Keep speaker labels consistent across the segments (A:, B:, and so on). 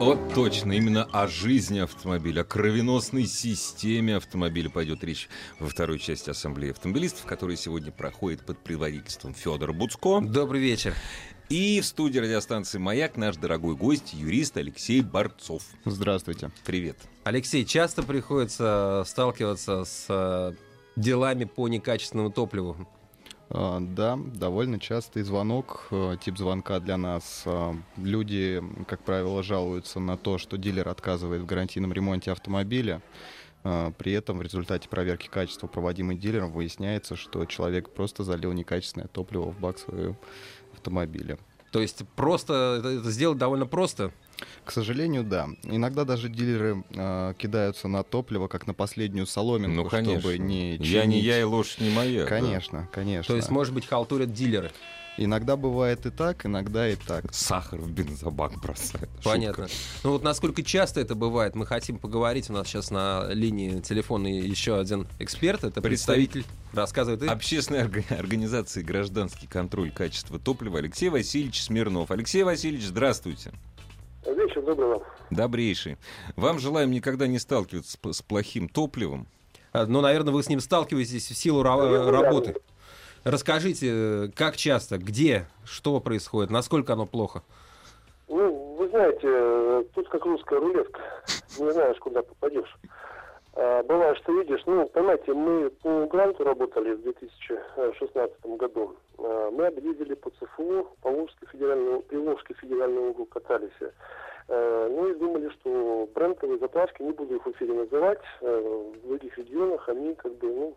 A: Вот точно, именно о жизни автомобиля, о кровеносной системе автомобиля пойдет речь во второй части Ассамблеи автомобилистов, которая сегодня проходит под предводительством Федора Буцко.
B: Добрый вечер.
A: И в студии радиостанции «Маяк» наш дорогой гость, юрист Алексей Борцов.
C: Здравствуйте.
A: Привет.
B: Алексей, часто приходится сталкиваться с э, делами по некачественному топливу?
C: А, да, довольно частый звонок, э, тип звонка для нас. А, люди, как правило, жалуются на то, что дилер отказывает в гарантийном ремонте автомобиля. А, При этом в результате проверки качества, проводимой дилером, выясняется, что человек просто залил некачественное топливо в бак своего автомобиля.
B: То есть просто это, это сделать довольно просто.
C: К сожалению, да. Иногда даже дилеры э, кидаются на топливо, как на последнюю соломинку,
A: Ну, конечно.
C: чтобы не
A: Я не
C: чинить.
A: я и лошадь не моя. да.
C: Конечно, конечно.
B: То есть, может быть, халтурят дилеры.
C: Иногда бывает и так, иногда и так.
A: Сахар в бензобак бросает.
B: Понятно. Ну вот насколько часто это бывает, мы хотим поговорить. У нас сейчас на линии телефонной еще один эксперт. Это представитель. Рассказывает и...
A: Общественной орга- организации «Гражданский контроль качества топлива» Алексей Васильевич Смирнов. Алексей Васильевич, здравствуйте.
D: Вечер добрый вам.
A: Добрейший. Вам желаем никогда не сталкиваться с, плохим топливом.
B: А, Ну, наверное, вы с ним сталкиваетесь в силу ра- работы. Расскажите, как часто, где, что происходит, насколько оно плохо?
D: Ну, вы знаете, тут как русская рулетка. Не знаешь, куда попадешь. А, бывает, что видишь, ну, понимаете, мы по гранту работали в 2016 году. А, мы объездили по ЦФУ, по Волжской федеральному, Приволжский федеральный округ катались. Э, Ну и думали, что брендовые заправки, не буду их в эфире называть, э, в других регионах они как бы, ну,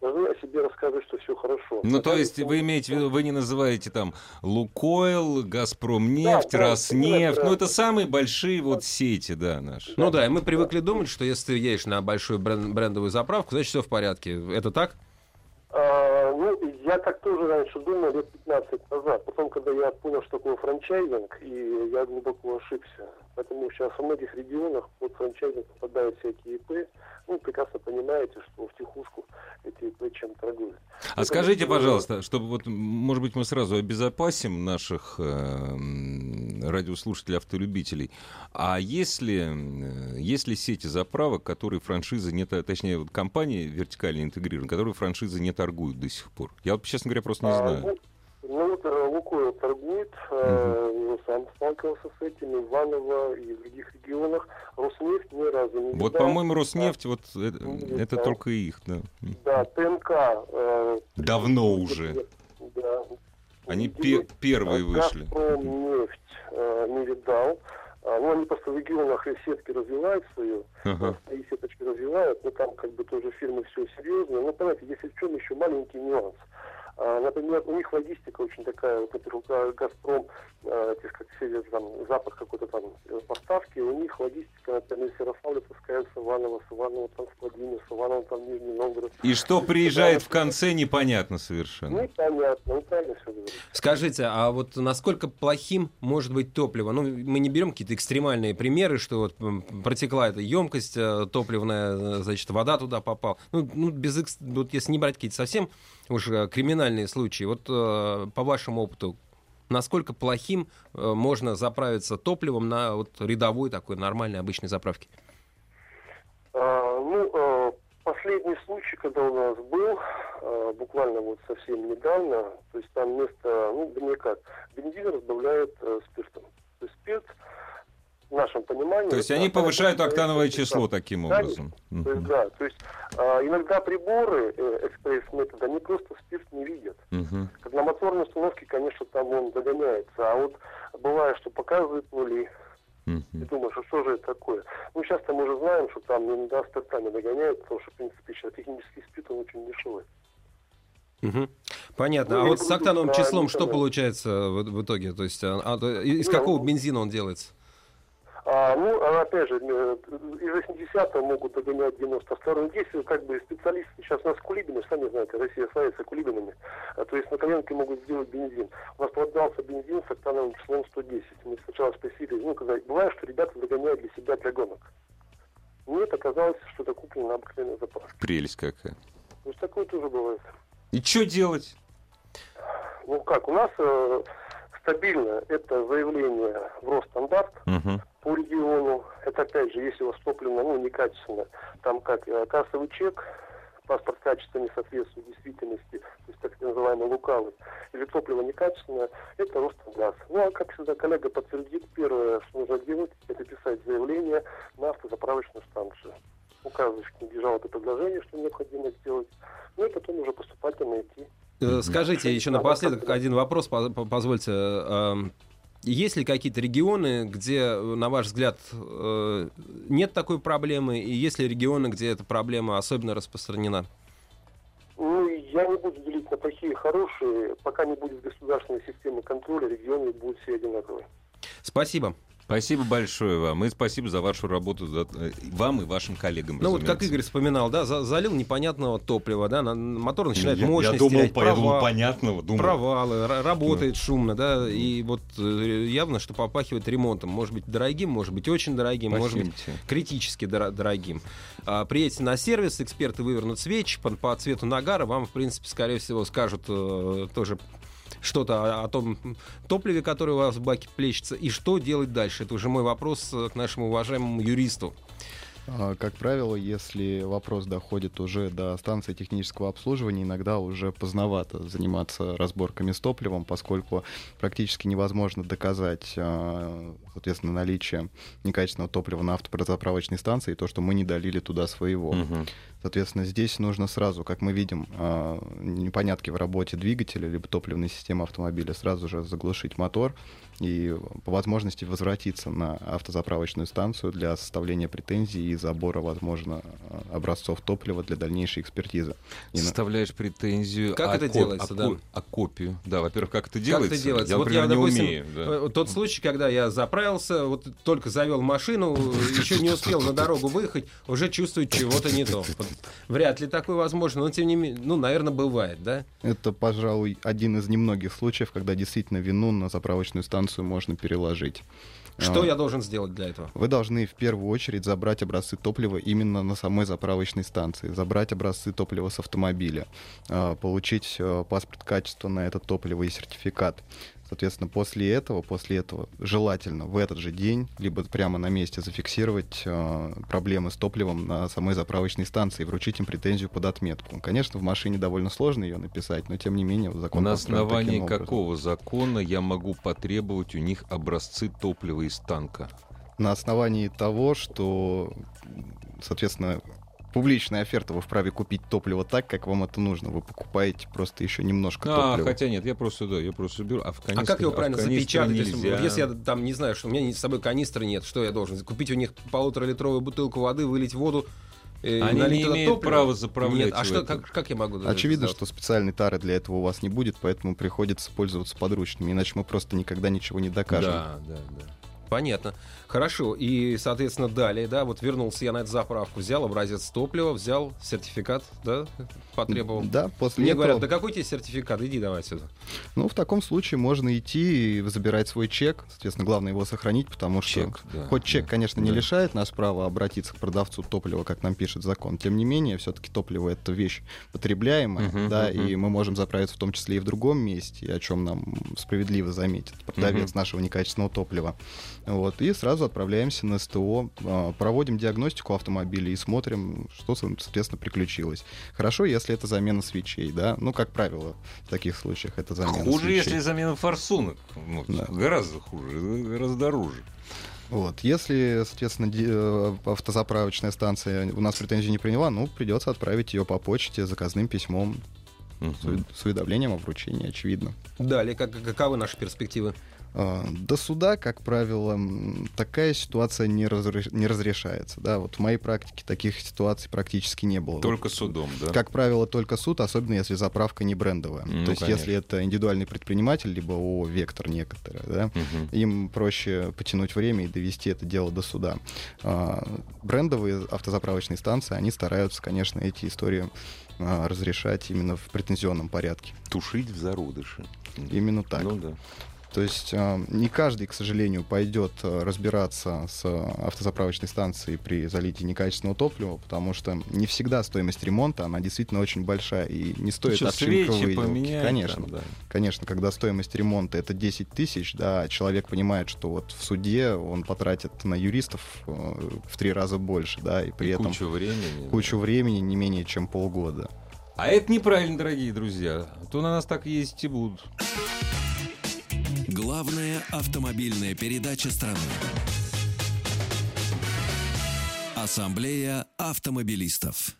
D: должны о себе рассказывать, что все хорошо.
A: Ну, то есть вы имеете в виду, вы не называете там Лукойл, Газпромнефть,
D: Да,
A: Роснефть.
D: да,
A: Ну,
D: да.
A: это самые большие вот сети, да, наши.
B: Ну да, и мы привыкли думать, что если ты едешь на большую брен- брендовую заправку, значит все в порядке. Это так?
D: А, ну, я так тоже раньше думал, лет 15 назад. Потом, когда я понял, что такое франчайзинг, и я глубоко ошибся. Поэтому сейчас во многих регионах под франчайзинг попадают всякие ИП. Ну, прекрасно понимаете, что в тихушку эти ИП чем торгуют.
A: А скажите, пожалуйста, чтобы вот, может быть, мы сразу обезопасим наших э, радиослушателей, автолюбителей. А если, э, если сети заправок, которые франшизы не, точнее, вот компании вертикально интегрированы, которые франшизы не торгуют до сих пор? Я, вот, честно говоря, просто не
D: А,
A: знаю.
D: ну, ну, вот э, Лукойл торгует, э, я сам сталкивался с этим, Иваново, и в других регионах. Роснефть ни разу не
A: Вот, по-моему, Роснефть, вот это,
D: Ну,
A: это
D: да.
A: только их, да.
D: Да, ТНК. э,
A: Давно уже.
D: Да.
A: Они пе- первые вышли.
D: нефть не видал. А, Ну, они просто в регионах и сетки развивают свою,
A: Ага.
D: и сеточки развивают, но там как бы тоже фирмы все серьезно. Но, понимаете, если в чем еще маленький нюанс. А, Например, у них логистика очень такая, вот, например, Газпром, э, как север, там, запад какой-то там э, поставки, у них логистика, например, из Ярославля таскается в Иваново, с Иванова там в Владимир, с Иванова там в Нижний Новгород.
A: И что приезжает в конце, непонятно совершенно.
D: Ну, понятно, ну, правильно все говорите.
B: Скажите, а вот насколько плохим может быть топливо? Ну, мы не берем какие-то экстремальные примеры, что вот протекла эта емкость э, топливная, э, значит, вода туда попала. Ну, ну, без вот если не брать какие-то совсем уж э, криминальные случаи, вот э, по вашему опыту, насколько плохим э, можно заправиться топливом на вот рядовой такой нормальной обычной заправке?
D: А, ну, э, последний случай, когда у нас был, э, буквально вот совсем недавно, то есть там вместо, ну, как, бензин разбавляют спиртом. То есть спирт, в нашем понимании...
A: То есть они повышают октановое число таким образом.
D: То есть, да, то есть а, иногда приборы э, экспресс-метода, они просто спирт не видят. Как на моторной установке, конечно, там он догоняется, а вот бывает, что показывают нули, и думаешь, а что же это такое? Ну, сейчас-то мы уже знаем, что там иногда спиртами догоняют, потому что, в принципе, сейчас технический спирт, он очень дешевый.
B: Мгм. Понятно.
D: Ну,
B: а вот с октановым числом что получается в, в итоге? То есть а, а, из какого
D: ну,
B: бензина он делается?
D: А, ну, а опять же, э, из 80-го могут догонять 92-м. Здесь как бы специалисты сейчас у нас кулибины, сами знаете, Россия славится кулибинами. А, то есть на коленке могут сделать бензин. У нас продался бензин с октановым числом 110. Мы сначала спросили, ну, когда бывает, что ребята загоняют для себя для гонок. Нет, оказалось, что это куплено на обыкновенный заправке.
A: Прелесть какая.
D: Есть такое тоже бывает.
A: И что делать?
D: Ну как, у нас э, стабильно это заявление в Росстандарт
A: Мгм.
D: По региону. Это опять же, если у вас топливо ну, некачественно, там как э, кассовый чек, паспорт качества не соответствует действительности, то есть так называемый лукавый, или топливо некачественное, это Росстандартс. Ну а как всегда коллега подтвердит, первое, что нужно делать, это писать заявление на автозаправочную станцию. Указывать в книге жалоб и предложений, что необходимо сделать. Ну и потом уже поступательно идти
B: Э, Скажите еще напоследок один вопрос, по- по- позвольте. Есть ли какие-то регионы, где, на ваш взгляд, э, нет такой проблемы, и есть ли регионы, где эта проблема особенно распространена?
D: Ну, я не буду делить на плохие и хорошие. Пока не будет государственной системы контроля, регионы будут все одинаковые.
B: Спасибо.
A: Спасибо большое вам. И спасибо за вашу работу, за- э, вам и вашим коллегам.
B: Ну вот как. Игорь вспоминал, да, за- залил непонятного топлива, да, на- мотор начинает
A: я,
B: мощность
A: я думал,
B: терять,
A: по- я думал, понятного, думал.
B: провалы, ра- работает шумно, да, и вот э, явно, что попахивает ремонтом. Может быть дорогим, может быть очень дорогим, может быть
A: Спасибо
B: критически дора- дорогим. А, приедете на сервис, эксперты вывернут свечи по, по цвету нагара, вам, в принципе, скорее всего, скажут э, тоже что-то о, том топливе, которое у вас в баке плещется, и что делать дальше. Это уже мой вопрос э, к нашему уважаемому юристу.
C: А, Как правило, если вопрос доходит уже до станции технического обслуживания, иногда уже поздновато заниматься разборками с топливом, поскольку практически невозможно доказать, а, соответственно, наличие некачественного топлива на автозаправочной станции и то, что мы не долили туда своего.
A: Мгм.
C: Соответственно, здесь нужно сразу, как мы видим, а, непонятки в работе двигателя либо топливной системы автомобиля, сразу же заглушить мотор и по возможности возвратиться на автозаправочную станцию для составления претензий и забора, возможно, образцов топлива для дальнейшей экспертизы. И на-
A: Составляешь претензию.
B: Как
A: а
B: это делается,
A: а
B: да?
A: А копию? Да, во-первых, как это
B: Как
A: делается?
B: это делается?
A: Я,
B: вот
A: например,
B: я,
A: не
B: допустим,
A: умею. да.
B: э, тот случай, когда я заправился, вот только завел машину, еще не успел на дорогу выехать, уже чувствую чего-то не то. Вряд ли такое возможно, но тем не менее, ну, наверное, бывает, да?
C: Это, пожалуй, один из немногих случаев, когда действительно вину на заправочную станцию можно переложить.
B: Что
C: А,
B: я должен сделать для этого?
C: Вы должны в первую очередь забрать образцы топлива именно на самой заправочной станции, забрать образцы топлива с автомобиля, а, получить э, паспорт качества на это топливо и сертификат. Соответственно, после этого, после этого желательно в этот же день, либо прямо на месте зафиксировать э, проблемы с топливом на самой заправочной станции и вручить им претензию под отметку. Конечно, в машине довольно сложно ее написать, но тем не менее закон
A: На основании какого закона я могу потребовать у них образцы топлива из танка?
C: на основании того, что, соответственно, публичная оферта, вы вправе купить топливо так, как вам это нужно. Вы покупаете просто еще немножко
A: А,
C: топлива.
A: хотя нет, я просто, да, я просто беру, а в
B: А как его
A: в
B: правильно
A: канистре
B: запечатать, если,
A: нельзя.
B: вот если я там не знаю, что у меня с собой канистры нет, что я должен? Купить у них полуторалитровую бутылку воды, вылить воду, э,
A: Они не имеют
B: топливо?
A: права заправлять
B: Нет, а что,
A: это.
B: как, как я могу
C: Очевидно, что специальной тары для этого у вас не будет, поэтому приходится пользоваться подручными, иначе мы просто никогда ничего не докажем.
A: Да, да, да.
B: Понятно. Хорошо. И, соответственно, далее, да, вот вернулся я на эту заправку, взял образец топлива, взял сертификат, да, потребовал.
C: Да, после
B: Мне
C: этого...
B: говорят, да какой тебе сертификат? Иди давай сюда.
C: Ну, в таком случае можно идти и забирать свой чек. Соответственно, главное его сохранить, потому что
A: Чек, да,
C: хоть чек,
A: да,
C: конечно, не
A: да.
C: лишает нас права обратиться к продавцу топлива, как нам пишет закон. Тем не менее, все-таки топливо это вещь потребляемая,
A: Мгм,
C: да,
A: мгм.
C: и мы можем заправиться в том числе и в другом месте, о чем нам справедливо заметит продавец
A: Мгм.
C: нашего некачественного топлива. Вот, и сразу отправляемся на СТО, а, проводим диагностику автомобиля и смотрим, что, соответственно, приключилось. Хорошо, если это замена свечей, да, ну, как правило, в таких случаях это замена
A: Хуже,
C: свечей.
A: если замена форсунок. Ну,
C: Да.
A: Гораздо хуже, гораздо дороже.
C: Вот. Если, соответственно, э, автозаправочная станция у нас претензию не приняла, ну, придется отправить ее по почте заказным письмом
A: Мгм.
C: с, увед- с уведомлением о вручении, очевидно.
B: Далее, как, каковы наши перспективы?
C: А, До суда, как правило, такая ситуация не, разре- не разрешается. Да? Вот в моей практике таких ситуаций практически не было.
A: Только судом, да?
C: Как правило, только суд, особенно если заправка не брендовая.
A: Ну,
C: То есть,
A: конечно.
C: если это индивидуальный предприниматель, либо ООО «Вектор» некоторые, да,
A: Мгм.
C: им проще потянуть время и довести это дело до суда. А, Брендовые автозаправочные станции, они стараются, конечно, эти истории а, разрешать именно в претензионном порядке.
A: Тушить в зародыше.
C: Именно так.
A: Ну да.
C: То есть а, не каждый, к сожалению, пойдет а, разбираться с а, автозаправочной станцией при залитии некачественного топлива, потому что не всегда стоимость ремонта, она действительно очень большая, и не стоит
A: Что,
C: овчинка
A: свечи
C: выделки.
A: поменять
C: Конечно.
A: там, да.
C: Конечно, когда стоимость ремонта это 10 тысяч, да, человек понимает, что вот в суде он потратит на юристов э, в три раза больше, да, и при
A: И
C: этом
A: кучу времени.
C: кучу времени не менее чем полгода.
A: А это неправильно, дорогие друзья. А То на нас так ездить и будут.
E: Главная автомобильная передача страны. Ассамблея автомобилистов.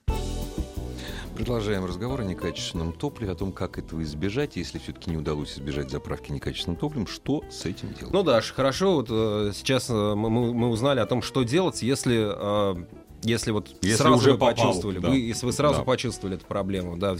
A: Продолжаем разговор о некачественном топливе, о том, как этого избежать. Если все-таки не удалось избежать заправки некачественным топливом, что с этим делать?
B: Ну да, хорошо, вот э, сейчас э, мы, мы- узнали о том, что делать, если, э, если вот
A: Если
B: сразу
A: уже
B: вы
A: попал,
B: почувствовали,
A: да.
B: вы, если вы сразу
A: Да.
B: почувствовали эту проблему, да,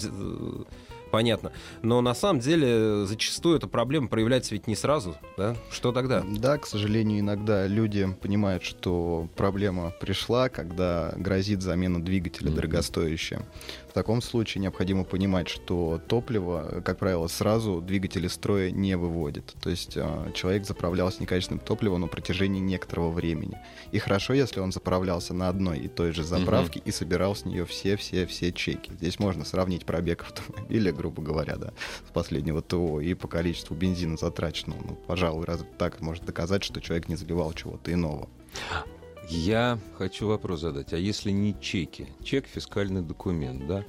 B: понятно. Но на самом деле зачастую эта проблема проявляется ведь не сразу, да? Что тогда?
C: Да, к сожалению, иногда люди понимают, что проблема пришла, когда грозит замена двигателя
A: Мгм.
C: дорогостоящая. В таком случае необходимо понимать, что топливо, как правило, сразу двигатель из строя не выводит. То есть а, человек заправлялся некачественным топливом на протяжении некоторого времени. И хорошо, если он заправлялся на одной и той же заправке и собирал с нее все-все-все чеки. Здесь можно сравнить пробег автомобиля, грубо говоря, да, с последнего ТО и по количеству бензина затраченного. Ну, пожалуй, раз так может доказать, что человек не заливал чего-то иного.
A: Я хочу вопрос задать. А если не чеки? Чек — фискальный документ, да?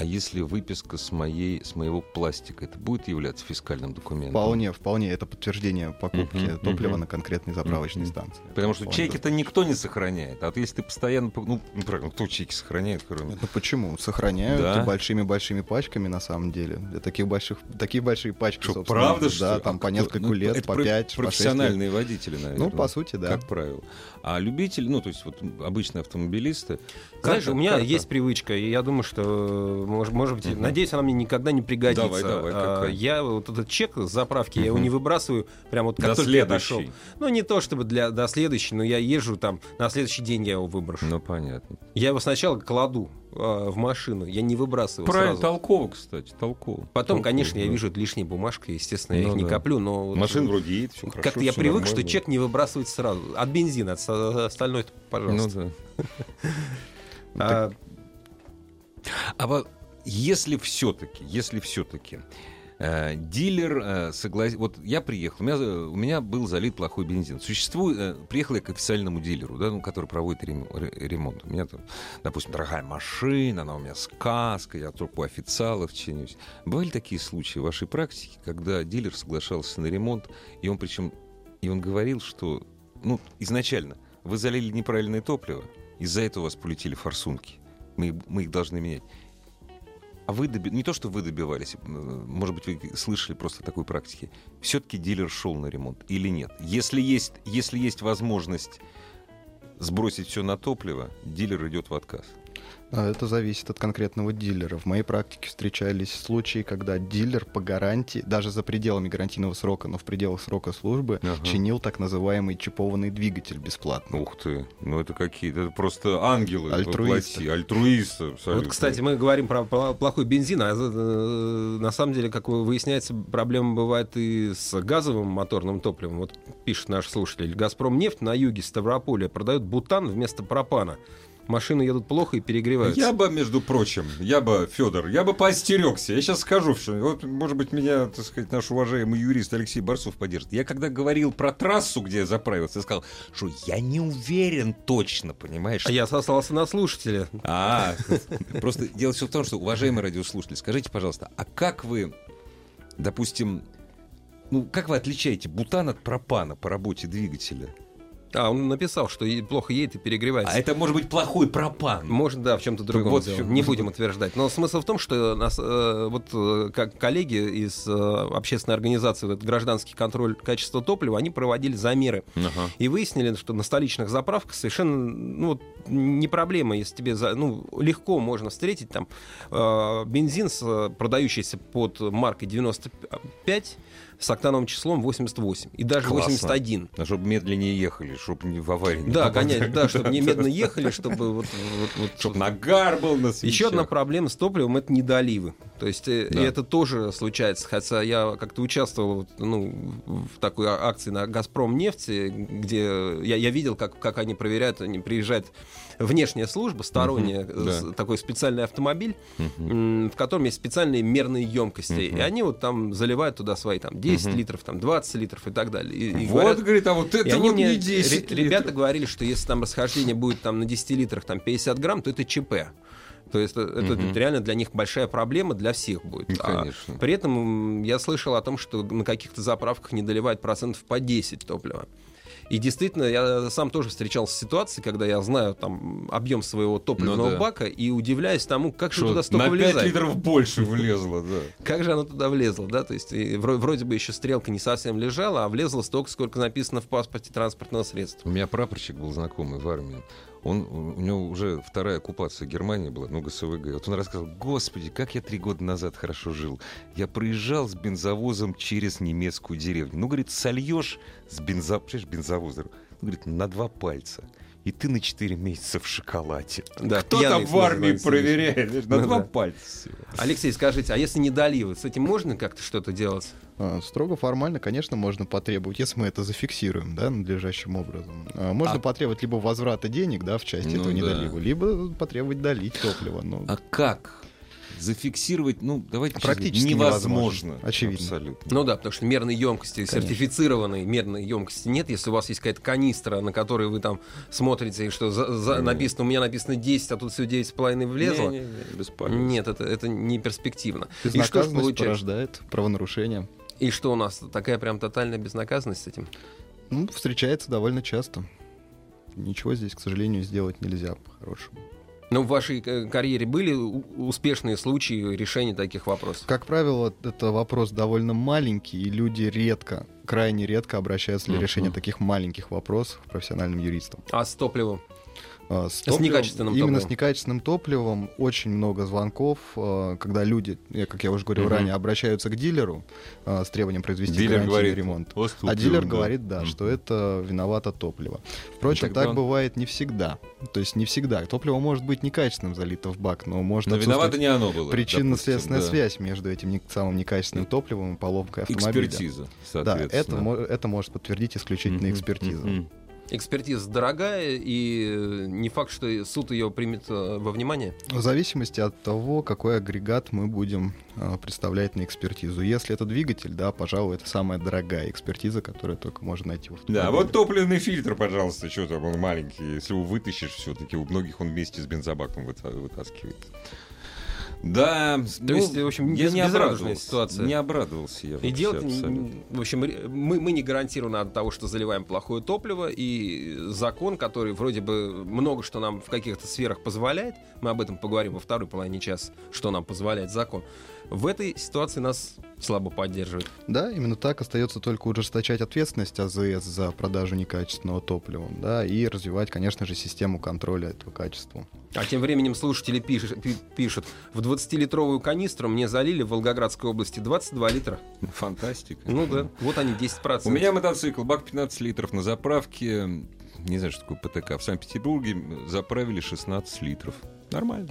A: А если выписка с, моей, с моего пластика, это будет являться фискальным документом?
C: Вполне, вполне это подтверждение покупки
A: Мгм,
C: топлива
A: мгм.
C: на конкретной заправочной
A: Мгм.
C: станции.
A: Потому что чеки-то никто не сохраняет. А вот если ты постоянно... по- Ну, ну, правильно, кто чеки сохраняет, кроме...
C: Ну почему? Сохраняют
A: Да?
C: большими-большими пачками, на самом деле. Для таких больших, такие большие пачки,
A: Что,
C: собственно,
A: правда,
C: да,
A: что ли?
C: там
A: А
C: по
A: кто?
C: несколько
A: Ну,
C: лет,
A: это
C: по
A: про-
C: 5, по 6 лет.
A: Профессиональные водители, наверное.
C: Ну, по сути, да.
A: Как правило. А любители, ну, то есть вот обычные автомобилисты...
B: Знаешь, у меня есть привычка, и я думаю, что, может, может быть,
A: Мгм.
B: надеюсь, она мне никогда не пригодится.
A: Давай, давай,
B: А? Я вот этот чек с заправки, я его не выбрасываю прям вот как
A: До
B: только я
A: следующей.
B: дошел. Ну, не то чтобы для, до следующей, но я езжу там, на следующий день я его выброшу.
A: Ну, понятно.
B: Я его сначала кладу а, в машину, я не выбрасываю
A: Правильно,
B: сразу.
A: толково, кстати, толково.
B: Потом,
A: Толково,
B: конечно, я
A: да.
B: вижу это лишней бумажкой, естественно, я
A: Ну
B: их не
A: да.
B: коплю, но... вот,
A: Машина
B: э,
A: вроде едет, все хорошо.
B: Как-то я привык, что
A: нормально.
B: чек не выбрасывается сразу. От бензина, от остальное,
A: Ну
B: пожалуйста.
A: да.
B: А,
A: А вот если все-таки, если все-таки дилер согласен... Вот я приехал, у меня, у меня был залит плохой бензин. Существует... э, приехал я к официальному дилеру, да, ну, который проводит рем- ре- ремонт. У меня там, допустим, дорогая машина, она у меня сказка, я только у официалов чинюсь. Бывали такие случаи в вашей практике, когда дилер соглашался на ремонт, и он причем... И он говорил, что... Ну, изначально вы залили неправильное топливо, из-за этого у вас полетели форсунки. Мы, мы их должны менять. А вы доби- не то, что вы добивались, э, может быть, вы слышали просто такой практики. Все-таки дилер шел на ремонт или нет? Если есть, если есть возможность сбросить все на топливо, дилер идет в отказ.
C: А, Это зависит от конкретного дилера. В моей практике встречались случаи, когда дилер по гарантии, даже за пределами гарантийного срока, но в пределах срока службы,
A: Ага.
C: чинил так называемый чипованный двигатель бесплатно.
A: Ух ты, ну это какие-то это просто ангелы
C: Альтруисты.
A: альтруисты.
B: Вот,
A: абсолютно.
B: кстати, мы говорим про плохой бензин, а э, на самом деле, как выясняется, проблема бывает и с газовым моторным топливом. Вот пишет наш слушатель. «Газпром нефть на юге Ставрополя продает бутан вместо пропана. Машины едут плохо и перегреваются».
A: Я бы, между прочим, я бы, Федор, я бы поостерегся. Я сейчас скажу, что вот, может быть, меня, так сказать, наш уважаемый юрист Алексей Барсов поддержит. Я когда говорил про трассу, где я заправился, я сказал, что я не уверен точно, понимаешь?
B: А я сослался на слушателя.
A: А, просто дело все в том, что, уважаемый радиослушатель, скажите, пожалуйста, а как вы, допустим, ну, как вы отличаете бутан от пропана по работе двигателя?
B: А, он написал, что плохо едет и перегревается.
A: А это может быть плохой пропан.
B: Может, да, в чем-то другом
A: вот
B: дело. Не будем утверждать. Но смысл в том, что нас, э, вот э, как коллеги из э, общественной организации вот, «Гражданский контроль качества топлива», они проводили замеры.
A: Ага.
B: И выяснили, что на столичных заправках совершенно ну, вот, не проблема, если тебе за, ну, легко можно встретить там э, бензин, с, э, продающийся под маркой 95 с октановым числом 88 и даже
A: Классно.
B: 81.
A: А чтобы медленнее ехали, чтобы не в аварии не
B: Да, конечно, да, чтобы не медленно ехали, чтобы вот, вот, вот,
A: Чтоб нагар был на свечах.
B: Еще одна проблема с топливом это недоливы. То есть э,
A: Да.
B: и это тоже случается. Хотя я как-то участвовал ну, в такой а- акции на Газпром нефти, где я, я видел, как, как они проверяют, они приезжает внешняя служба, сторонняя,
A: Мгм, да.
B: такой специальный автомобиль, м, в котором есть специальные мерные емкости.
A: Мгм.
B: И они вот там заливают туда свои там 10
A: Мгм.
B: литров, там 20 литров и так далее. И, и
A: Вот,
B: говорят,
A: говорит, а вот это вот не 10
B: ре- ребята
A: литров.
B: говорили, что если там расхождение будет там на 10 литрах там 50 грамм, то это ЧП. То есть э, это, реально для них большая проблема, для всех будет.
A: Ну,
B: А
A: конечно.
B: при этом я слышал о том, что на каких-то заправках не доливают процентов по 10 топлива. И действительно, я сам тоже встречался с ситуацией, когда я знаю там объем своего топливного
A: Ну да.
B: бака и удивляюсь тому, как же
A: Что,
B: туда столько
A: на 5
B: влезает.
A: литров больше влезло, да.
B: Как же оно туда влезло, да? То есть вроде бы еще стрелка не совсем лежала, а влезло столько, сколько написано в паспорте транспортного средства.
A: У меня прапорщик был знакомый в армии. Он, у него уже вторая оккупация Германии была, ну, ГСВГ. Вот он рассказал, господи, как я три года назад хорошо жил. Я проезжал с бензовозом через немецкую деревню. Ну, говорит, сольешь с бензо... Представляешь, бензовозом, ну, говорит, на два пальца. И ты на 4 месяца в шоколаде.
B: Да,
A: Кто там в армии проверяет? На
B: Ну
A: два
B: да.
A: пальца. всего.
B: Алексей, скажите, а если недоливы, с этим можно как-то что-то делать?
C: А, Строго формально, конечно, можно потребовать, если мы это зафиксируем, да, надлежащим образом. А, Можно
A: А-
C: потребовать либо возврата денег, да, в части
A: Ну
C: этого
A: да.
C: недолива, либо потребовать долить топливо. Ну,
A: А как? Зафиксировать, ну, давайте честно,
C: Практически
A: невозможно.
C: невозможно. Очевидно.
A: Абсолютно.
B: Ну да, потому что мерной емкости,
C: Конечно.
B: сертифицированной мерной емкости нет. Если у вас есть какая-то канистра, на которой вы там смотрите, и что за- за- написано, у меня написано 10, а тут все 9,5 влезло.
A: Не-не-не, бесполезно.
B: Нет, это, это не перспективно. И что ж
C: безнаказанность
B: получается?
C: порождает правонарушение.
B: И что у нас? Такая прям тотальная безнаказанность с этим?
C: Ну, встречается довольно часто. Ничего здесь, к сожалению, сделать нельзя по-хорошему.
B: Ну, в вашей э, карьере были успешные случаи решения таких вопросов?
C: Как правило, это вопрос довольно маленький, и люди редко, крайне редко обращаются для решения таких маленьких вопросов к профессиональным юристам.
B: А с топливом?
C: А,
B: С некачественным
C: Именно
B: топливом.
C: с некачественным топливом очень много звонков, а, когда люди, как я уже говорил
A: Мгм.
C: ранее, обращаются к дилеру а, с требованием произвести
A: Дилер
C: гарантийный
A: говорит,
C: ремонт.
A: «О, ступлю,
C: А дилер
A: да».
C: говорит, да, что это виновато топливо. Впрочем,
A: Тогда
C: так
A: он-
C: бывает не всегда. То есть не всегда. Топливо может быть некачественным залито в бак, но может
A: Но виновато не оно было.
C: причинно-следственная
A: да.
C: связь между этим не- самым некачественным топливом и поломкой автомобиля.
A: Экспертиза,
C: Да, это, это может подтвердить исключительно
A: Мгм,
C: экспертиза.
A: мгм.
B: Экспертиза дорогая, и э, не факт, что суд ее примет э, во внимание.
C: В зависимости от того, какой агрегат мы будем а, представлять на экспертизу. Если это двигатель, да, пожалуй, это самая дорогая экспертиза, которую только можно найти в автомобиле.
A: Да, вот топливный фильтр, пожалуйста, что там он маленький. Если его вытащишь, все-таки у многих он вместе с бензобаком выта- вытаскивает. Да,
B: То есть, в общем,
A: я
B: без-
A: не обрадовался.
B: ситуация.
A: Не обрадовался я
B: И дело, в общем, мы, мы не гарантированы от того, что заливаем плохое топливо, и закон, который вроде бы много что нам в каких-то сферах позволяет, мы об этом поговорим во второй половине часа, что нам позволяет закон, в этой ситуации нас слабо поддерживает.
C: Да, именно так остается только ужесточать ответственность АЗС за продажу некачественного топлива, да, и развивать, конечно же, систему контроля этого качества.
B: А тем временем слушатели пишут, пи- пишут в 20-литровую канистру мне залили в Волгоградской области 22 литра.
A: Фантастика.
B: Ну да, вот они 10%.
A: У меня мотоцикл, бак 15 литров на заправке. Не знаю, что такое ПТК. В Санкт-Петербурге заправили 16 литров. Нормально.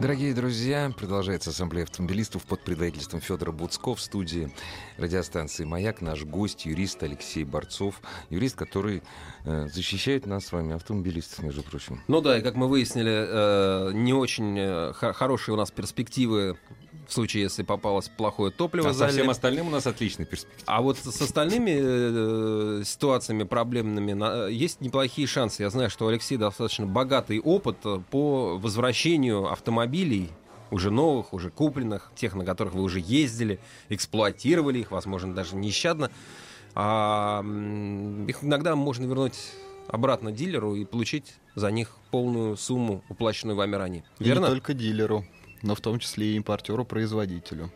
A: Дорогие друзья, продолжается ассамблея автомобилистов под предводительством Федора Буцко в студии радиостанции «Маяк». Наш гость, юрист Алексей Борцов. Юрист, который э, защищает нас с вами, автомобилистов, между прочим.
B: Ну да, и как мы выяснили, э, не очень э, хорошие у нас перспективы в случае, если попалось плохое топливо.
A: А со
B: залили.
A: всем остальным у нас отличный перспектива.
B: А вот с остальными э, ситуациями проблемными на- есть неплохие шансы. Я знаю, что у Алексея достаточно богатый опыт по возвращению автомобилей уже новых, уже купленных, тех, на которых вы уже ездили, эксплуатировали их, возможно, даже нещадно. А, их иногда можно вернуть обратно дилеру и получить за них полную сумму, уплаченную вами ранее.
C: И
B: Верно?
C: не только дилеру, но в том числе и импортеру-производителю.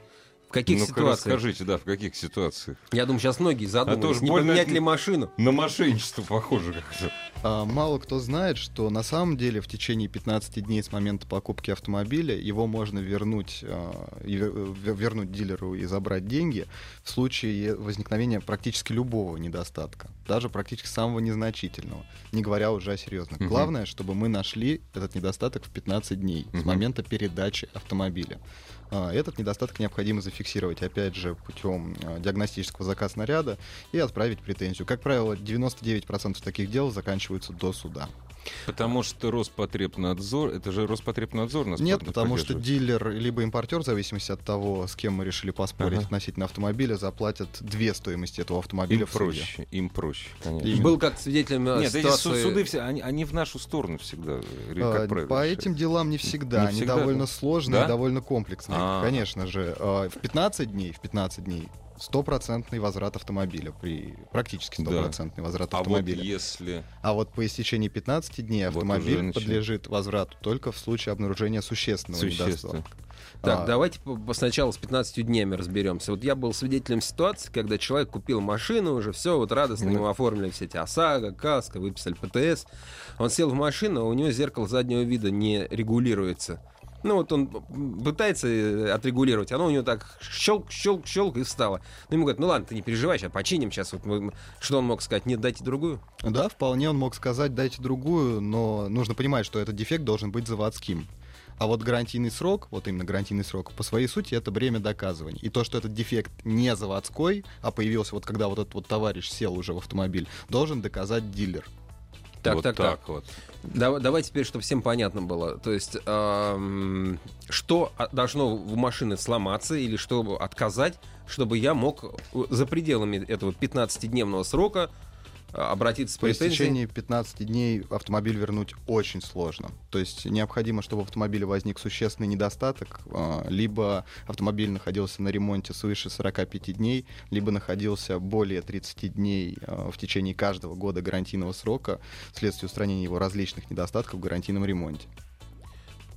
B: В каких
A: Ну-ка
B: ситуациях?
A: расскажите, да, в каких ситуациях?
B: Я думаю, сейчас многие задумались,
A: уж
B: не
A: больно-
B: поменять ли машину.
A: На мошенничество похоже как-то.
C: А, Мало кто знает, что на самом деле в течение 15 дней с момента покупки автомобиля его можно вернуть, а, вернуть дилеру и забрать деньги в случае возникновения практически любого недостатка, даже практически самого незначительного, не говоря уже о серьезных.
A: Мгм.
C: Главное, чтобы мы нашли этот недостаток в 15 дней с
A: Мгм. момента
C: момента передачи автомобиля. А, Этот недостаток необходимо зафиксировать, опять же, путем а, диагностического заказа снаряда и отправить претензию. Как правило, 99% таких дел заканчиваются до суда.
A: Потому что Роспотребнадзор, это же Роспотребнадзор нас
C: Нет, потому что дилер либо импортер, в зависимости от того, с кем мы решили поспорить
A: Ага.
C: относительно автомобиля, заплатят две стоимости этого автомобиля
A: Им
C: в суде.
A: проще, им проще, конечно.
B: Был как свидетелем
A: Нет, эти
B: ситуации...
A: су- суды все, они, они в нашу сторону всегда, э, как
C: А,
A: правило,
C: По этим делам не всегда.
A: Не
C: Они
A: всегда,
C: довольно сложные
A: Да?
C: и довольно комплексные.
A: А.
C: Конечно же. А, В 15 дней, в 15 дней стопроцентный возврат автомобиля, при практически
A: Да.
C: стопроцентный возврат
A: А вот
C: автомобиля.
A: если...
C: А вот по истечении 15 дней
A: Вот
C: автомобиль
A: начи-
C: подлежит возврату только в случае обнаружения существенного
A: Существенно.
C: недостатка.
B: Так,
C: А,
B: давайте сначала с 15 днями разберемся. Вот я был свидетелем ситуации, когда человек купил машину, уже все, вот радостно ему оформили все эти ОСАГО, КАСКО, выписали ПТС. Он сел в машину, а у него зеркало заднего вида не регулируется. Ну вот он пытается э, отрегулировать, оно у него так щелк, щелк, щелк и встало. Ну ему говорят, ну ладно, ты не переживай, сейчас починим, сейчас вот мы- Что он мог сказать? Нет, дайте другую.
C: Да, вполне он мог сказать, дайте другую, но нужно понимать, что этот дефект должен быть заводским. А вот гарантийный срок, вот именно гарантийный срок, по своей сути, это время доказывания. И то, что этот дефект не заводской, а появился вот когда вот этот вот товарищ сел уже в автомобиль, должен доказать дилер.
B: Так,
A: вот
B: так,
A: так,
B: так.
A: вот.
B: Давай, давай теперь, чтобы всем понятно было. То есть, эм, что должно в машине сломаться или что отказать, чтобы я мог за пределами этого 15-дневного срока обратиться с
C: По
B: претензией?
C: истечении 15 дней автомобиль вернуть очень сложно. То есть необходимо, чтобы в автомобиле возник существенный недостаток, а, либо автомобиль находился на ремонте свыше 45 дней, либо находился более 30 дней а, в течение каждого года гарантийного срока вследствие устранения его различных недостатков в гарантийном ремонте.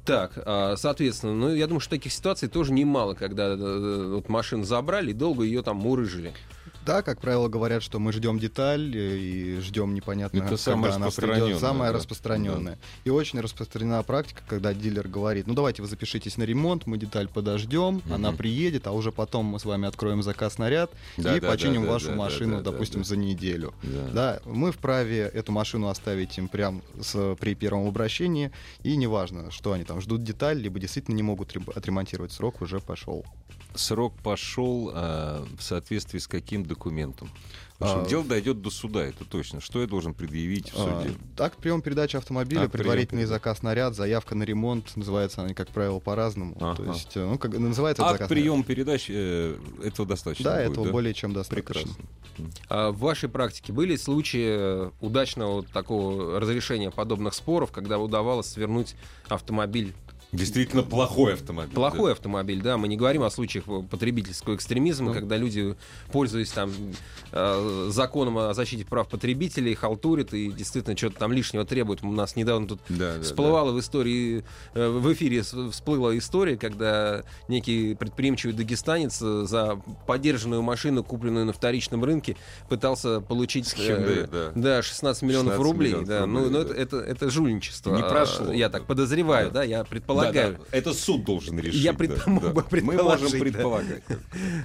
B: Так, а, соответственно, ну, я думаю, что таких ситуаций тоже немало, когда э, вот машину забрали и долго ее там мурыжили.
C: Да, как правило, говорят, что мы ждем деталь э, и ждем непонятно,
A: Это
C: когда
A: самое
C: она придет. Самая
A: да.
C: распространенная. И очень распространена практика, когда дилер говорит, ну давайте вы запишитесь на ремонт, мы деталь подождем,
A: Мгм.
C: она приедет, а уже потом мы с вами откроем заказ наряд
A: Да,
C: и
A: да,
C: починим
A: да, да,
C: вашу
A: да,
C: машину,
A: да, да,
C: допустим,
A: да.
C: за неделю.
A: Да.
C: Да, мы вправе эту машину оставить им прям с, при первом обращении, и неважно, что они там ждут деталь, либо действительно не могут рем- отремонтировать, срок уже пошел.
A: Срок пошел а, в соответствии с каким документом? В общем,
C: А,
A: дело дойдет до суда, это точно. Что я должен предъявить в
C: А,
A: суде?
C: Акт прием передачи автомобиля,
A: Акт прием
C: предварительный
A: передачи.
C: заказ наряд, заявка на ремонт, называются они, как правило, по-разному.
A: Ага.
C: То есть, э, ну, как называется
A: Акт
C: заказ
A: прием передачи, э, этого достаточно
C: наряд. Да,
A: будет,
C: этого более чем достаточно.
A: Прекрасно.
B: А в вашей практике были случаи э, удачного такого разрешения подобных споров, когда удавалось свернуть автомобиль
A: Действительно плохой автомобиль.
B: Плохой автомобиль, да. Мы не говорим о случаях потребительского экстремизма,
A: Ну.
B: когда люди, пользуясь там э, законом о защите прав потребителей, халтурят и действительно что-то там лишнего требуют. У нас недавно тут
A: Да, да,
B: всплывала в истории, э, в эфире всплыла история, когда некий предприимчивый дагестанец э, за подержанную машину, купленную на вторичном рынке, пытался получить э,
A: Hyundai, да.
B: 16 миллионов
A: 16
B: рублей.
A: миллионов
B: да. ну,
A: рублей,
B: ну,
A: да.
B: это, это, это жульничество.
A: Не
B: а,
A: прошло.
B: Я так подозреваю,
A: Да.
B: да, я
A: Да,
B: предполагаю.
A: да, Это суд должен решить.
B: Я
A: да,
B: предпо- мог
A: да.
B: бы
A: Мы можем
B: да.
A: предполагать.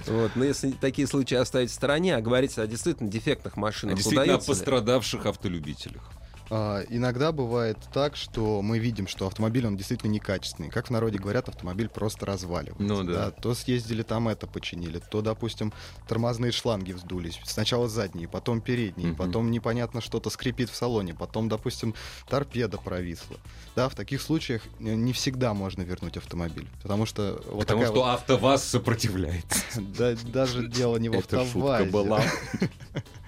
B: Вот, но если такие случаи оставить в стороне, а говорить о действительно дефектных машинах,
A: Действительно, о пострадавших автолюбителях.
C: А, Иногда бывает так, что мы видим, что автомобиль, он действительно некачественный. Как в народе говорят, автомобиль просто разваливается.
A: Ну да.
C: То съездили там это починили, то, допустим, тормозные шланги вздулись. Сначала задние, потом передние,
A: Мгм.
C: потом непонятно что-то скрипит в салоне, потом, допустим, торпеда провисла. Да, в таких случаях не всегда можно вернуть автомобиль. Потому что вот
A: Потому что
C: вот-
A: АвтоВАЗ сопротивляется.
C: да, даже дело не в
A: Это шутка
C: автовазе.
A: была.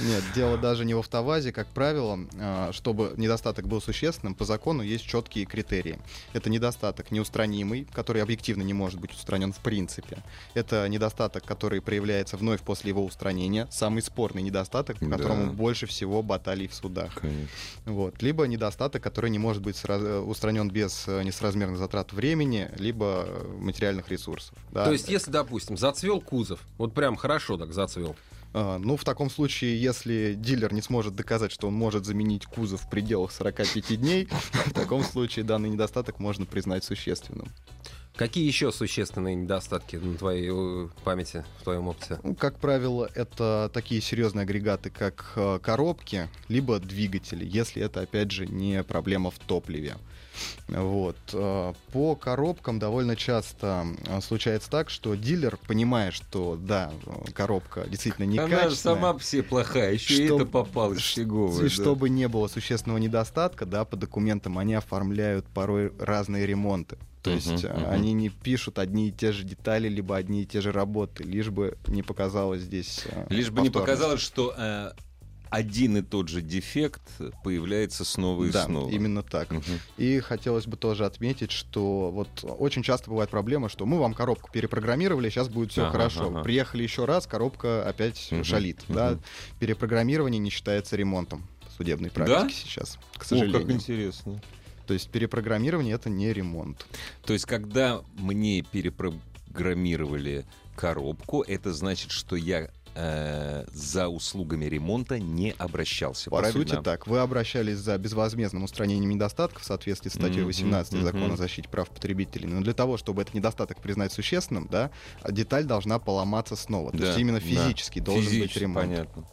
C: Нет, дело даже не в автовазе, как правило, а, чтобы недостаток был существенным, по закону есть четкие критерии. Это недостаток неустранимый, который объективно не может быть устранен в принципе. Это недостаток, который проявляется вновь после его устранения. Самый спорный недостаток, по
A: Да.
C: которому больше всего баталий в судах.
A: Конечно.
C: Вот. Либо недостаток, который не может быть сра- э, устранен без э, несоразмерных затрат времени, либо э, материальных ресурсов. Да.
B: То есть, если, допустим, зацвел кузов, вот прям хорошо так зацвел,
C: Ну, в таком случае, если дилер не сможет доказать, что он может заменить кузов в пределах 45 дней, в таком случае данный недостаток можно признать существенным.
B: какие еще существенные недостатки на твоей э, памяти, в твоем опыте?
C: Ну, как правило, это такие серьезные агрегаты, как э, коробки, либо двигатели, если это, опять же, не проблема в топливе. Вот. э, По коробкам довольно часто э, случается так, что дилер, понимая, что да, э, коробка действительно
A: Она же сама все плохая, еще и
C: Чтоб-
A: это попалось фиговое.
C: И
A: да.
C: чтобы не было существенного недостатка, да, по документам они оформляют порой разные ремонты. То
A: Мгм,
C: есть
A: мгм.
C: они не пишут одни и те же детали, либо одни и те же работы, лишь бы не показалось здесь.
A: Лишь бы не показалось, что э, один и тот же дефект появляется снова и
C: Да,
A: снова.
C: именно так.
A: Мгм.
C: И хотелось бы тоже отметить, что вот очень часто бывает проблема, что мы вам коробку перепрограммировали, сейчас будет все
A: Ага,
C: хорошо.
A: ага.
C: Приехали еще раз, коробка опять
A: Мгм,
C: шалит. Да?
A: мгм.
C: Перепрограммирование не считается ремонтом судебной
A: Да?
C: практике сейчас, к
A: О,
C: сожалению.
A: как интересно.
C: То есть перепрограммирование это не ремонт.
A: То есть, когда мне перепрограммировали коробку, это значит, что я э, за услугами ремонта не обращался.
C: По
A: правильно?
C: сути так, вы обращались за безвозмездным устранением недостатков в соответствии с статьей
A: Мгм,
C: 18
A: мгм.
C: Закона о защите прав потребителей. Но для того, чтобы этот недостаток признать существенным, да, деталь должна поломаться снова. То
A: Да,
C: есть именно
A: да.
C: физически должен быть
A: Физически,
C: ремонт.
A: Понятно.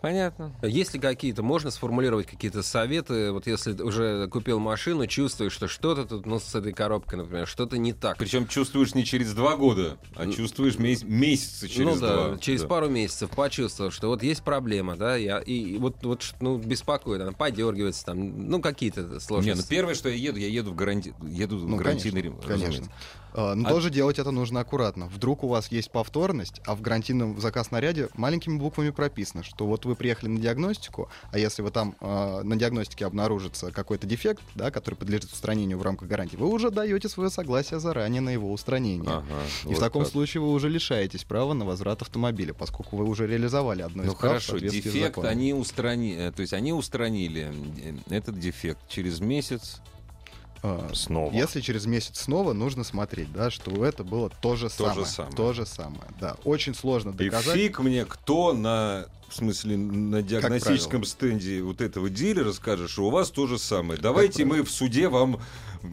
A: Понятно.
B: Есть ли какие-то, можно сформулировать какие-то советы, вот если ты уже купил машину, чувствуешь, что что-то тут, ну, с этой коробкой, например, что-то не так.
A: Причем чувствуешь не через два года, а чувствуешь мес- месяцы через
B: ну да,
A: два.
B: через
A: Да.
B: пару месяцев почувствовал, что вот есть проблема, да, я, и вот, вот ну, беспокоит, она подергивается там, ну, какие-то
A: Не,
B: сложности.
A: ну первое, что я еду, я еду в, гаранти... еду в
C: Ну,
A: гарантийный
C: конечно,
A: ремонт.
C: конечно. А, Но
A: А-
C: тоже делать это нужно аккуратно. Вдруг у вас есть повторность, а в гарантийном заказ наряде маленькими буквами прописано, что вот вы приехали на диагностику, а если вы там а, на диагностике обнаружится какой-то дефект, да, который подлежит устранению в рамках гарантии, вы уже даете свое согласие заранее на его устранение.
A: Ага,
C: И
A: вот
C: в таком
A: так.
C: случае вы уже лишаетесь права на возврат автомобиля, поскольку вы уже реализовали одно из
A: Ну
C: прав
A: хорошо, дефект они устранили, то есть они устранили э, этот дефект через месяц
C: А,
A: снова.
C: Если через месяц снова, нужно смотреть, да, что это было то же
A: То же
C: самое.
A: самое.
C: То же самое, да. Очень сложно
A: И
C: доказать.
A: фиг мне, кто на, в смысле, на диагностическом стенде вот этого дилера скажет, что у вас то же самое. Давайте мы в суде вам,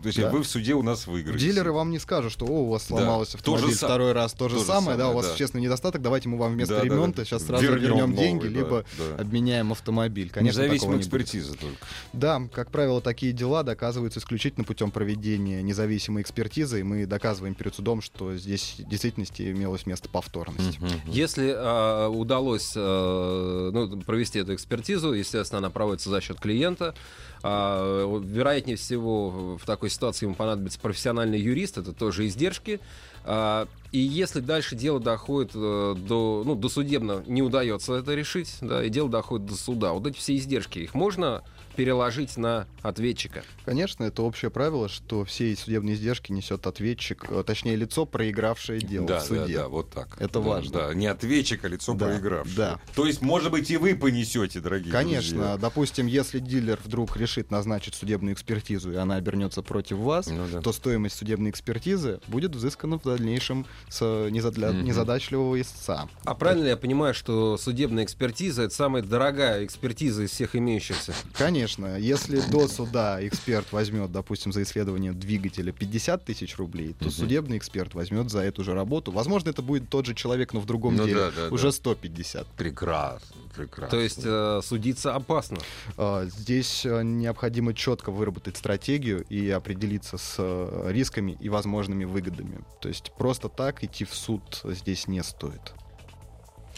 A: то есть
C: Да.
A: вы в суде у нас выиграете.
C: Дилеры вам не скажут, что о, у вас
A: Да. То же
C: автомобиль
A: са-
C: второй раз, то же
A: то же
C: самое, да, у
A: самое,
C: вас
A: да.
C: существенный недостаток, давайте мы вам вместо
A: Да, да,
C: ремонта
A: да.
C: сейчас сразу
A: Вернем
C: вернем,
A: новый,
C: деньги,
A: да,
C: либо
A: да.
C: обменяем автомобиль. Конечно,
A: Независимая
C: не
A: экспертиза только.
C: Да, как правило, такие дела доказываются исключительно путем проведения независимой экспертизы, и мы доказываем перед судом, что здесь в действительности имелось место повторность.
B: Если а, удалось а, ну, провести эту экспертизу, естественно, она проводится за счет клиента. а, вероятнее всего, в такой ситуации ему понадобится профессиональный юрист, это тоже издержки. А, и если дальше дело доходит э, до, ну, до судебно, не удается это решить, да, и дело доходит до суда, вот эти все издержки, их можно переложить на ответчика?
C: Конечно, это общее правило, что все судебные издержки несет ответчик, э, точнее лицо, проигравшее дело
A: да,
C: в суде.
A: да, да, вот так.
C: Это
A: Да,
C: важно.
A: Да, не ответчик, а лицо
C: Да,
A: проигравшее.
C: да.
A: То есть, может быть, и вы понесете, дорогие
C: Конечно,
A: друзья.
C: допустим, если дилер вдруг решит назначить судебную экспертизу, и она обернется против вас,
A: Ну да.
C: то стоимость судебной экспертизы будет взыскана в дальнейшем с незадля-
A: Мгм.
C: незадачливого истца.
B: А правильно ли я понимаю, что судебная экспертиза это самая дорогая экспертиза из всех имеющихся?
C: Конечно, если до суда эксперт возьмет, допустим, за исследование двигателя 50 тысяч рублей, то
A: Мгм.
C: судебный эксперт возьмет за эту же работу. Возможно, это будет тот же человек, но в другом
A: Ну
C: деле.
A: да, да,
C: уже
A: да.
C: 150.
A: Прекрасно, прекрасно.
B: То есть э, судиться опасно.
C: А, Здесь э, необходимо четко выработать стратегию и определиться с э, рисками и возможными выгодами. То есть просто так идти в суд здесь не стоит.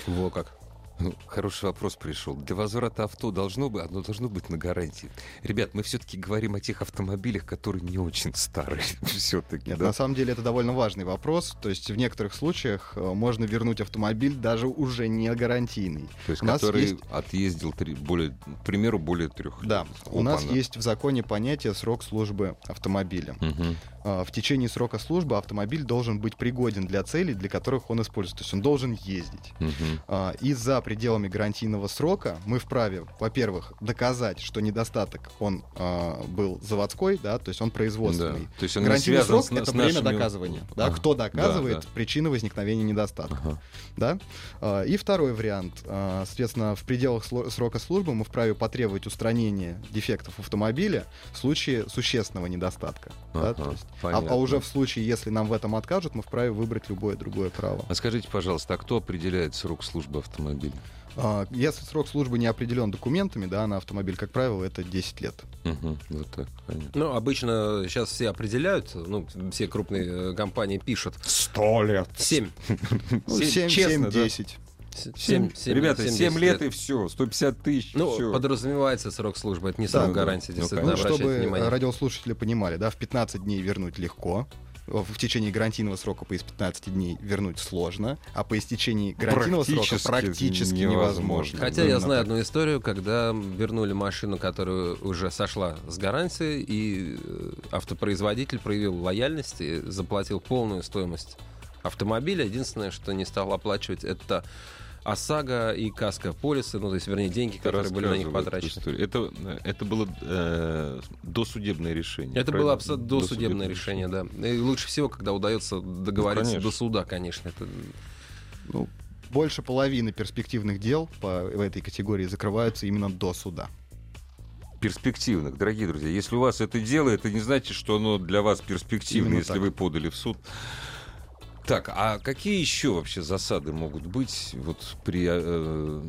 B: Во как.
A: Ну, хороший вопрос пришел. Для возврата авто должно быть, оно должно быть на гарантии. Ребят, мы все-таки говорим о тех автомобилях, которые не очень старые. Все-таки,
C: Нет,
A: да?
C: на самом деле это довольно важный вопрос. То есть в некоторых случаях э, можно вернуть автомобиль даже уже не гарантийный.
A: То есть,
C: у
A: который
C: есть-
A: отъездил, три- более, к примеру, более трех лет.
C: Да, у нас есть в законе понятие срок службы автомобиля.
A: Мгм.
C: А, В течение срока службы автомобиль должен быть пригоден для целей, для которых он используется. То есть он должен ездить. А, И за пределами гарантийного срока мы вправе, во-первых, доказать, что недостаток он а, был заводской, да, то есть он производственный.
A: Да. То есть он
C: Гарантийный срок
A: с
C: это
A: с
C: время
A: нашими-
C: доказывания. Да,
A: Ага.
C: кто
A: Да,
C: доказывает
A: да.
C: причины возникновения недостатка.
A: Ага.
C: Да? И второй вариант. Соответственно, в пределах срока службы мы вправе потребовать устранения дефектов автомобиля в случае существенного недостатка. да,
A: Ага,
C: то есть. А,
A: понятно.
C: а уже в случае, если нам в этом откажут, мы вправе выбрать любое другое право.
A: А скажите, пожалуйста, а кто определяет срок службы автомобиля?
C: А, Если срок службы не определен документами, да, на автомобиль, как правило, это 10 лет.
A: Мгм. Вот так, понятно.
B: Ну, обычно сейчас все определяют, ну, все крупные э, компании пишут.
A: Сто лет.
B: 7.
C: Ну,
A: Семь,
C: 7,
A: честно, да?
C: 10.
A: Семь, ребята, 7 лет и все, 150 тысяч,
B: Ну,
A: все.
B: подразумевается срок службы, это не
C: Да,
B: срок
C: да.
B: гарантии,
A: Ну,
B: действительно,
C: Ну, чтобы
B: внимание.
C: радиослушатели понимали, да, в 15 дней вернуть легко, в течение гарантийного срока по из 15 дней вернуть сложно, а по истечении гарантийного срока
A: Практически
C: практически
A: невозможно.
C: невозможно.
B: Хотя я
C: Именно
B: знаю
C: так.
B: одну историю, когда вернули машину, которая уже сошла с гарантии, и э, автопроизводитель проявил лояльность и заплатил полную стоимость автомобиля. Единственное, что не стал оплачивать, это ОСАГО и каска полисы, ну, то есть, вернее, деньги, которые были на них потрачены.
A: Это, это было э, досудебное решение.
B: Это
A: правильно?
B: было абсолютно досудебное решение, да. И лучше всего, когда удается договориться
A: конечно.
B: до суда, конечно. Это...
C: Ну, больше половины перспективных дел по в этой категории закрываются именно до суда.
A: перспективных. Дорогие друзья, если у вас это дело, это не значит, что оно для вас перспективно,
C: Именно
A: если
C: так.
A: вы подали в суд. Так, а какие еще вообще засады могут быть вот при... Э,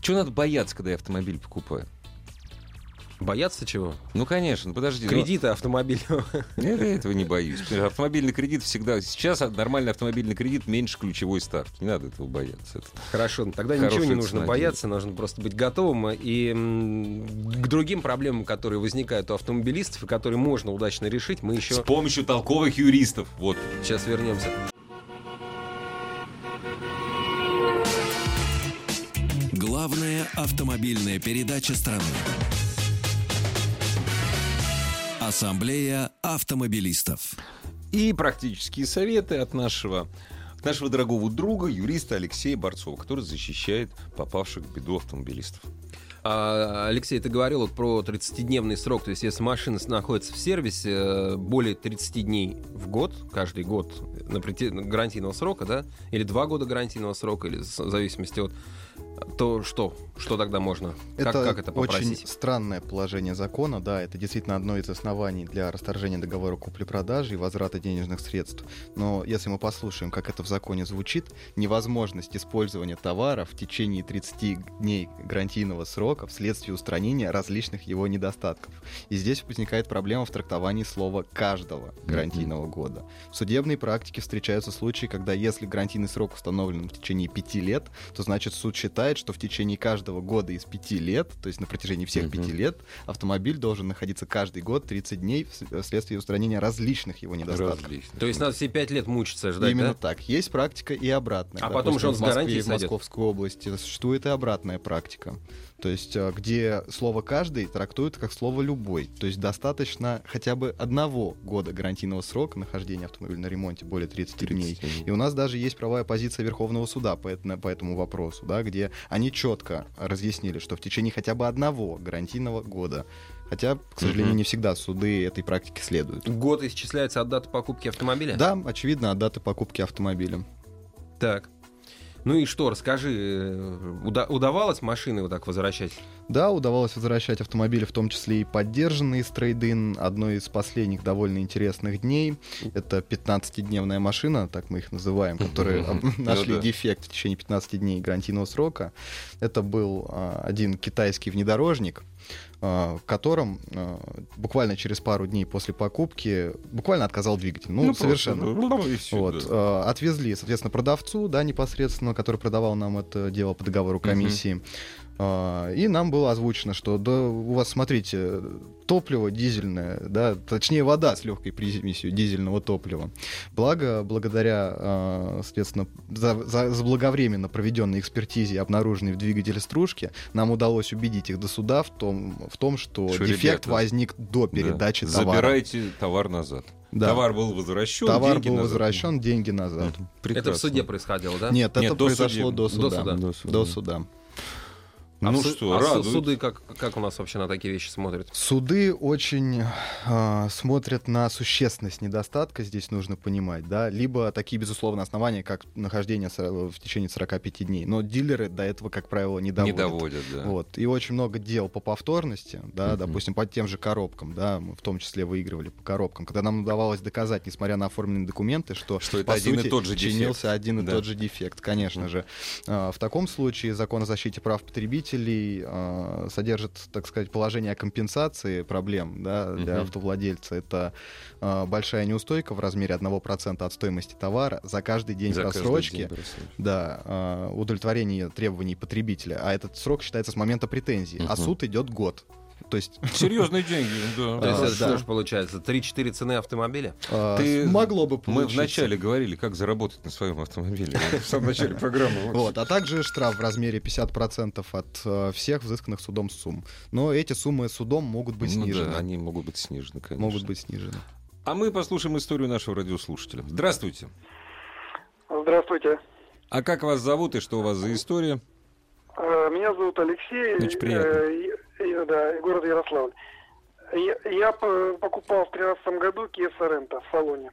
A: чего надо бояться, когда я автомобиль покупаю?
B: Бояться чего?
A: Ну, конечно, подожди. ну,
B: Кредиты автомобильного.
A: Я этого не боюсь. Автомобильный кредит всегда... Сейчас нормальный автомобильный кредит меньше ключевой ставки. Не надо этого бояться. Это-
B: Хорошо, ну тогда ничего не нужно
A: цена
B: бояться, нужно просто быть готовым и к другим проблемам, которые возникают у автомобилистов и которые можно удачно решить, мы еще
A: С помощью толковых юристов. Вот.
B: сейчас вернемся.
E: Главная автомобильная передача страны. Ассамблея автомобилистов.
A: И практические советы от нашего, от нашего дорогого друга, юриста Алексея Борцова, который защищает попавших в беду автомобилистов.
B: А, Алексей, ты говорил вот про 30-дневный срок, то есть если машина находится в сервисе э, более 30 дней в год, каждый год на гарантийного срока, да, или два года гарантийного срока, или в зависимости от, то что? Что тогда можно? Как
C: Это,
B: как это попросить?
C: очень странное положение закона, да, это действительно одно из оснований для расторжения договора купли-продажи и возврата денежных средств. Но если мы послушаем, как это в законе звучит, невозможность использования товара в течение 30 дней гарантийного срока вследствие устранения различных его недостатков. И здесь возникает проблема в трактовании слова «каждого гарантийного года». В судебной практике встречаются случаи, когда если гарантийный срок установлен в течение 5 лет, то значит суд считает, что в течение каждого года из 5 лет, то есть на протяжении всех
A: Мгм.
C: 5 лет, автомобиль должен находиться каждый год 30 дней вс- вследствие устранения различных его недостатков.
A: Различно.
B: То есть надо все пять лет мучиться ждать,
C: Именно
B: да?
C: так. Есть практика и обратная.
B: А потом же он
C: в
B: с
C: Москве
B: гарантией
C: в
B: сойдет.
C: Московской области существует и обратная практика. То есть, э, где слово «каждый» трактуют как слово «любой». То есть, достаточно хотя бы одного года гарантийного срока нахождения автомобиля на ремонте, более 30,
A: 30
C: дней.
A: дней.
C: И у нас даже есть правовая позиция Верховного суда по, эт- по этому вопросу, да, где они четко разъяснили, что в течение хотя бы одного гарантийного года Хотя, к сожалению,
A: Мгм.
C: не всегда суды этой практике следуют.
B: Год исчисляется от даты покупки автомобиля?
C: Да, очевидно, от даты покупки автомобиля.
B: Так. Ну и что, расскажи, э, уда- удавалось машины вот так возвращать?
C: Да, удавалось возвращать автомобили, в том числе и поддержанные с трейдин. Одно из последних довольно интересных дней — это 15-дневная машина, так мы их называем, которые нашли дефект в течение 15 дней гарантийного срока. Это был а, один китайский внедорожник, в котором а, буквально через пару дней после покупки буквально отказал двигатель. Ну,
A: просто,
C: совершенно.
A: ну, и всё,
C: Вот,
A: да.
C: э, отвезли, соответственно, продавцу, да, непосредственно, который продавал нам это дело по договору комиссии. Э, И нам было озвучено, что да, у вас, смотрите, топливо дизельное, да, точнее вода с легкой примесью дизельного топлива. Благо, благодаря, э, соответственно, за, за- заблаговременно проведенной экспертизе, обнаруженной в двигателе стружки, нам удалось убедить их до суда в том, в том что,
A: Что,
C: дефект
A: ребята,
C: возник до передачи
A: Да.
C: товара.
A: Забирайте товар назад.
C: Да.
A: Товар был возвращен,
C: Товар
A: деньги
C: был
A: назад.
C: возвращен, деньги назад.
A: Мгм.
B: Это в
A: Прекрасно.
B: суде происходило, да?
C: Нет,
A: Нет,
C: это
A: до
C: произошло
A: судеб-
C: до
B: до
C: суда.
B: суда.
A: До суда.
C: До суда.
B: А
A: Ну что,
B: а
A: радует.
B: суды как, как у нас вообще на такие вещи смотрят?
C: Суды очень а, смотрят на существенность недостатка, здесь нужно понимать, да, либо такие, безусловно, основания, как нахождение в течение 45 дней. Но дилеры до этого, как правило, не
A: Не
C: доводят.
A: доводят, да.
C: Вот. И очень много дел по повторности, да,
A: Мгм.
C: допустим, по тем же коробкам, да, мы в том числе выигрывали по коробкам, когда нам удавалось доказать, несмотря на оформленные документы, что,
A: Что это
C: по
A: один и
C: сути,
A: тот же дефект.
C: чинился один и
A: Да.
C: тот же дефект, конечно
A: Мгм.
C: же. А, В таком случае закон о защите прав потребителей а, содержит, так сказать, положение о компенсации проблем да, для
A: Мгм.
C: автовладельца. Это а, большая неустойка в размере 1% от стоимости товара за каждый день
A: За каждый
C: просрочки.
A: день просрочки.
C: Да, а, удовлетворение требований потребителя. А этот срок считается с момента претензии. А
A: Мгм.
C: суд идет год. То есть
A: Серьезные деньги, да.
B: То есть это
C: да.
B: что ж получается? 3-4 цены автомобиля?
C: а,
A: Ты-
C: могло бы
A: Мы
C: получиться.
A: вначале говорили, как заработать на своем автомобиле. В самом начале программы.
C: Вот, а также штраф в размере 50% от э, всех взысканных судом сумм. Но эти суммы судом могут быть
A: Ну
C: снижены.
A: они могут быть снижены, конечно.
C: Могут быть снижены.
A: А мы послушаем историю нашего радиослушателя. Здравствуйте.
F: Здравствуйте.
A: А как вас зовут и что у вас за история?
F: Э, Меня зовут Алексей.
A: Очень приятно.
F: Да, город Ярославль. Я, я по- покупал в 2013 году Kia Sorento в салоне.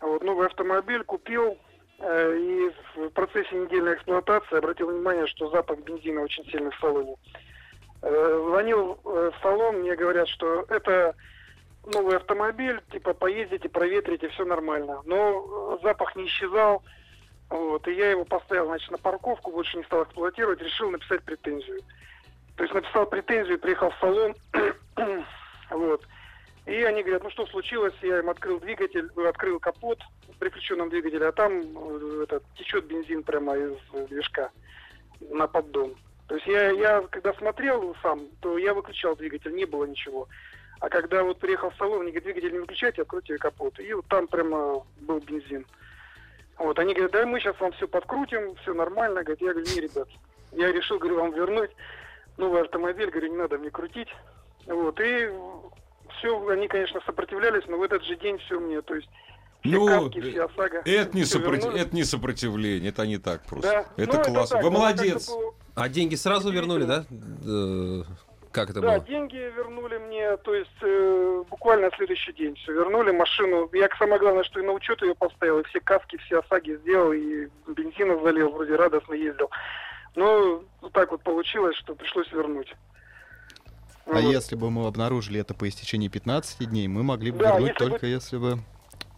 F: Вот, новый автомобиль купил, э, и в процессе недельной эксплуатации обратил внимание, что запах бензина очень сильный в салоне. Э, Звонил э, в салон, мне говорят, что это новый автомобиль, типа поездите, проветрите, все нормально. Но э, запах не исчезал, вот, и я его поставил, значит, на парковку, больше не стал эксплуатировать, решил написать претензию. То есть написал претензию, приехал в салон, вот. И они говорят, ну что случилось, я им открыл двигатель, открыл капот при включенном двигателе, а там э, этот, течет бензин прямо из движка на поддон. То есть я, я когда смотрел сам, то я выключал двигатель, не было ничего. А когда вот приехал в салон, они говорят, двигатель не выключайте, откройте капот. И вот там прямо был бензин. Вот, они говорят, да, мы сейчас вам все подкрутим, все нормально. Говорят, я говорю, не, ребят, я решил, говорю, вам вернуть новый автомобиль, говорю, не надо мне крутить. Вот, и все, они, конечно, сопротивлялись, но в этот же день все мне, то есть все
A: Ну,
F: каски, все ОСАГО.
A: Это не, сопротив- это не сопротивление, это не так просто.
F: Да.
A: Это
F: Ну,
A: классно.
F: так,
A: Вы
F: ну,
A: молодец.
F: было-
B: А деньги сразу вернули, да? Э, Как это
F: Да,
B: было?
F: деньги вернули мне, то есть э, буквально на следующий день все вернули машину. Я самое главное, что и на учет ее поставил, и все каски, все ОСАГИ сделал, и бензина залил, вроде радостно ездил. Но вот так вот получилось, что пришлось вернуть.
C: А
F: Вот.
C: если бы мы обнаружили это по истечении 15 дней, мы могли бы
F: Да,
C: вернуть
F: если бы-
C: только если бы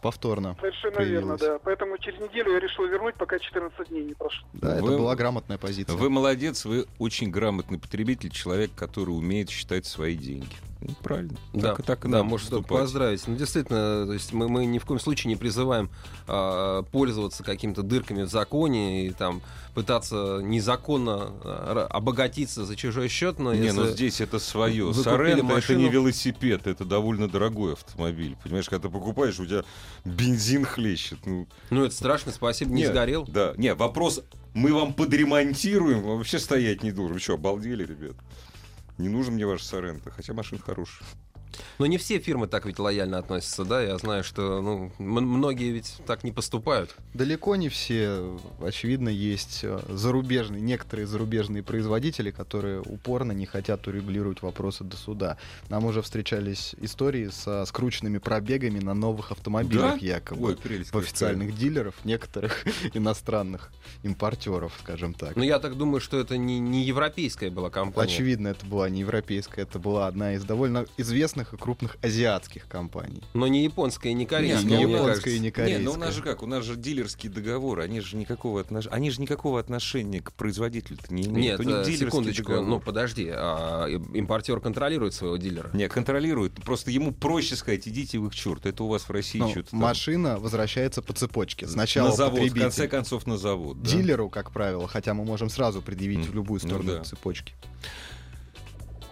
C: повторно.
F: Совершенно верно,
C: появилось.
F: да. Поэтому через неделю я решил вернуть, пока 14 дней не прошло.
C: Да,
A: Вы-
C: это была грамотная позиция.
A: Вы молодец, вы очень грамотный потребитель, человек, который умеет считать свои деньги. Ну, правильно.
B: Да,
A: так, так и
B: да, можно только поздравить. Ну, действительно, то есть мы, мы ни в коем случае не призываем а, пользоваться какими-то дырками в законе и там пытаться незаконно а, обогатиться за чужой счет, но
A: Не,
B: если...
A: ну здесь это свое. Соренто это
B: машину-
A: не велосипед, это довольно дорогой автомобиль. Понимаешь, когда ты покупаешь, у тебя бензин хлещет. Ну,
B: Ну, это страшно, спасибо, не
A: Нет,
B: сгорел.
A: Да, не, вопрос, мы вам подремонтируем, вообще стоять не должен. Вы что, обалдели, ребят? Не нужен мне ваш Соренто, хотя машина хорошая.
B: Но не все фирмы так ведь лояльно относятся, да? Я знаю, что ну, многие ведь так не поступают.
C: Далеко не все. Очевидно, есть э, зарубежные, некоторые зарубежные производители, которые упорно не хотят урегулировать вопросы до суда. Нам уже встречались истории со скрученными пробегами на новых автомобилях,
A: да?
C: якобы,
A: Ой, прелесть
C: в официальных какая. дилеров некоторых иностранных импортеров, скажем так.
B: Но я так думаю, что это не, не европейская была компания.
C: Очевидно, это была не европейская, это была одна из довольно известных и крупных азиатских компаний.
B: Но не японская не корейская.
C: Не, не японская и не корейская.
A: Не, ну у нас же как, у нас же дилерский договор, они же никакого, отнош... они же никакого отношения к производителю не имеют.
B: Нет, секундочку, договор. ну подожди, а импортер контролирует своего дилера?
A: Не, контролирует, просто ему проще сказать, идите в их черт, это у вас в России
C: ну,
A: что-то
C: Машина там... возвращается по цепочке. Сначала
A: на завод, в конце концов на завод.
C: Да? Дилеру, как правило, хотя мы можем сразу предъявить mm. в любую ну сторону ну, да. цепочки.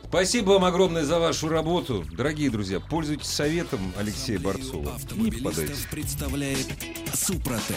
A: Спасибо вам огромное за вашу работу. Дорогие друзья, пользуйтесь советом Алексея Борцова.
E: Автомобилистов представляет Супротек.